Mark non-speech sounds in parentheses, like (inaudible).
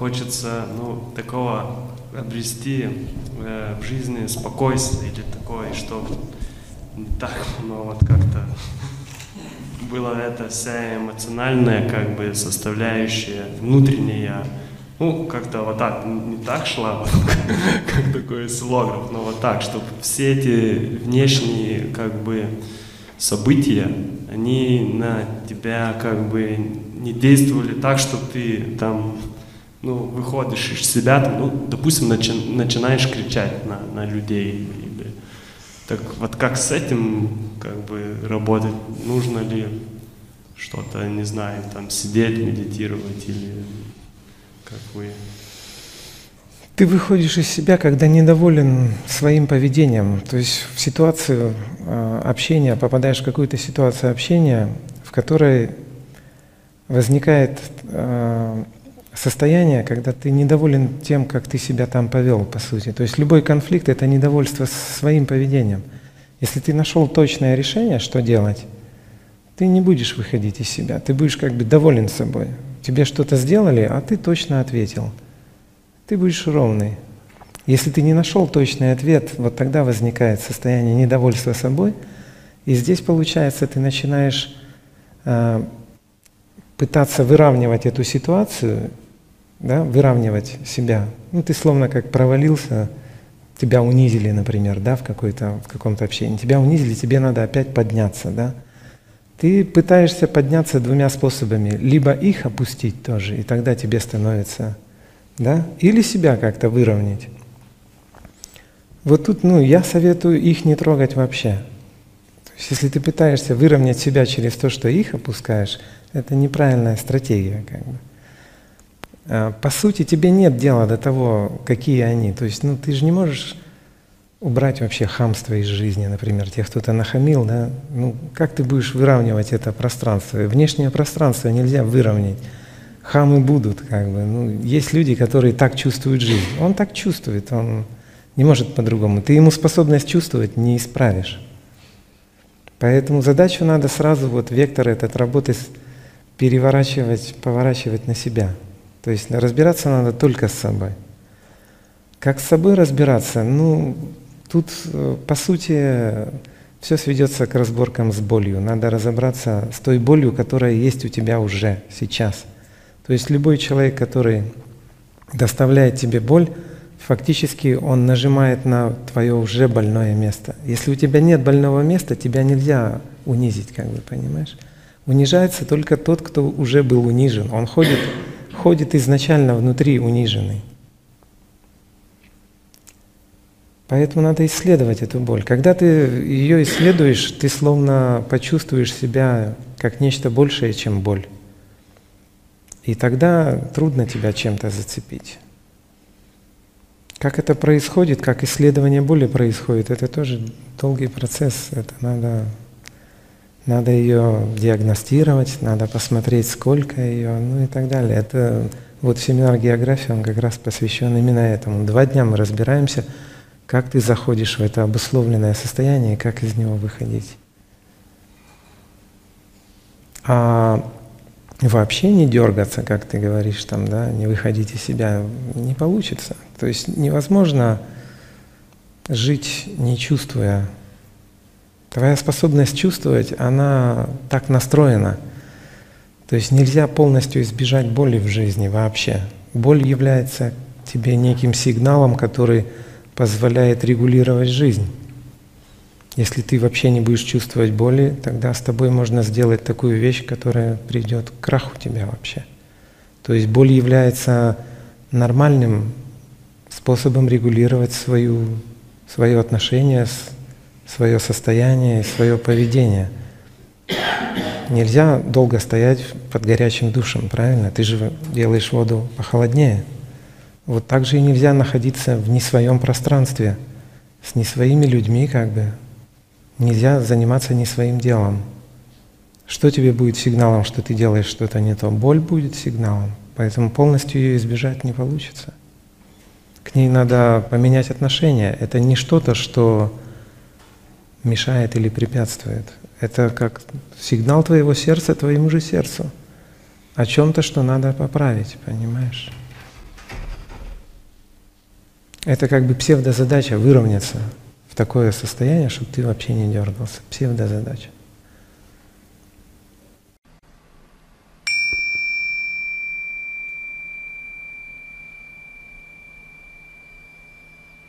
хочется ну, такого обрести э, в жизни спокойствие или такое, что не так, но вот как-то была эта вся эмоциональная как бы составляющая, внутренняя, ну, как-то вот так, не так шла, (laughs) как такой слогов, но вот так, чтобы все эти внешние как бы события, они на тебя как бы не действовали так, что ты там, ну, выходишь из себя, там, ну, допустим, начи начинаешь кричать на, на людей. Или, так вот как с этим как бы работать? Нужно ли что-то, не знаю, там сидеть, медитировать или как вы? Ты выходишь из себя, когда недоволен своим поведением. То есть в ситуацию э, общения, попадаешь в какую-то ситуацию общения, в которой возникает э, состояние, когда ты недоволен тем, как ты себя там повел, по сути. То есть любой конфликт – это недовольство своим поведением. Если ты нашел точное решение, что делать, ты не будешь выходить из себя, ты будешь как бы доволен собой. Тебе что-то сделали, а ты точно ответил. Ты будешь ровный. Если ты не нашел точный ответ, вот тогда возникает состояние недовольства собой, и здесь получается, ты начинаешь э, пытаться выравнивать эту ситуацию, да, выравнивать себя. Ну, ты словно как провалился, тебя унизили, например, да, в, какой-то, в каком-то общении. Тебя унизили, тебе надо опять подняться, да. Ты пытаешься подняться двумя способами. Либо их опустить тоже, и тогда тебе становится, да, или себя как-то выровнять. Вот тут, ну, я советую их не трогать вообще. То есть, если ты пытаешься выровнять себя через то, что их опускаешь, это неправильная стратегия, как бы. А, по сути, тебе нет дела до того, какие они. То есть, ну, ты же не можешь убрать вообще хамство из жизни, например, тех, кто-то нахамил, да, ну как ты будешь выравнивать это пространство? Внешнее пространство нельзя выровнять. Хамы будут, как бы. Ну, есть люди, которые так чувствуют жизнь. Он так чувствует, он не может по-другому. Ты ему способность чувствовать не исправишь. Поэтому задачу надо сразу, вот вектор этот работы переворачивать, поворачивать на себя. То есть разбираться надо только с собой. Как с собой разбираться? Ну, Тут, э, по сути, все сведется к разборкам с болью. Надо разобраться с той болью, которая есть у тебя уже сейчас. То есть любой человек, который доставляет тебе боль, фактически он нажимает на твое уже больное место. Если у тебя нет больного места, тебя нельзя унизить, как бы, понимаешь? Унижается только тот, кто уже был унижен. Он ходит, ходит изначально внутри униженный. Поэтому надо исследовать эту боль. Когда ты ее исследуешь, ты словно почувствуешь себя как нечто большее, чем боль. И тогда трудно тебя чем-то зацепить. Как это происходит, как исследование боли происходит, это тоже долгий процесс. Это надо, надо ее диагностировать, надо посмотреть, сколько ее, ну и так далее. Это вот семинар географии, он как раз посвящен именно этому. Два дня мы разбираемся – как ты заходишь в это обусловленное состояние и как из него выходить. А вообще не дергаться, как ты говоришь, там, да, не выходить из себя, не получится. То есть невозможно жить не чувствуя. Твоя способность чувствовать, она так настроена. То есть нельзя полностью избежать боли в жизни вообще. Боль является тебе неким сигналом, который позволяет регулировать жизнь. Если ты вообще не будешь чувствовать боли, тогда с тобой можно сделать такую вещь, которая придет к краху тебя вообще. То есть боль является нормальным способом регулировать свою, свое отношение, свое состояние, свое поведение. Нельзя долго стоять под горячим душем, правильно? Ты же делаешь воду похолоднее. Вот так же и нельзя находиться в не своем пространстве, с не своими людьми как бы. Нельзя заниматься не своим делом. Что тебе будет сигналом, что ты делаешь что-то не то? Боль будет сигналом, поэтому полностью ее избежать не получится. К ней надо поменять отношения. Это не что-то, что мешает или препятствует. Это как сигнал твоего сердца твоему же сердцу о чем-то, что надо поправить, понимаешь? Это как бы псевдозадача выровняться в такое состояние, чтобы ты вообще не дергался. Псевдозадача.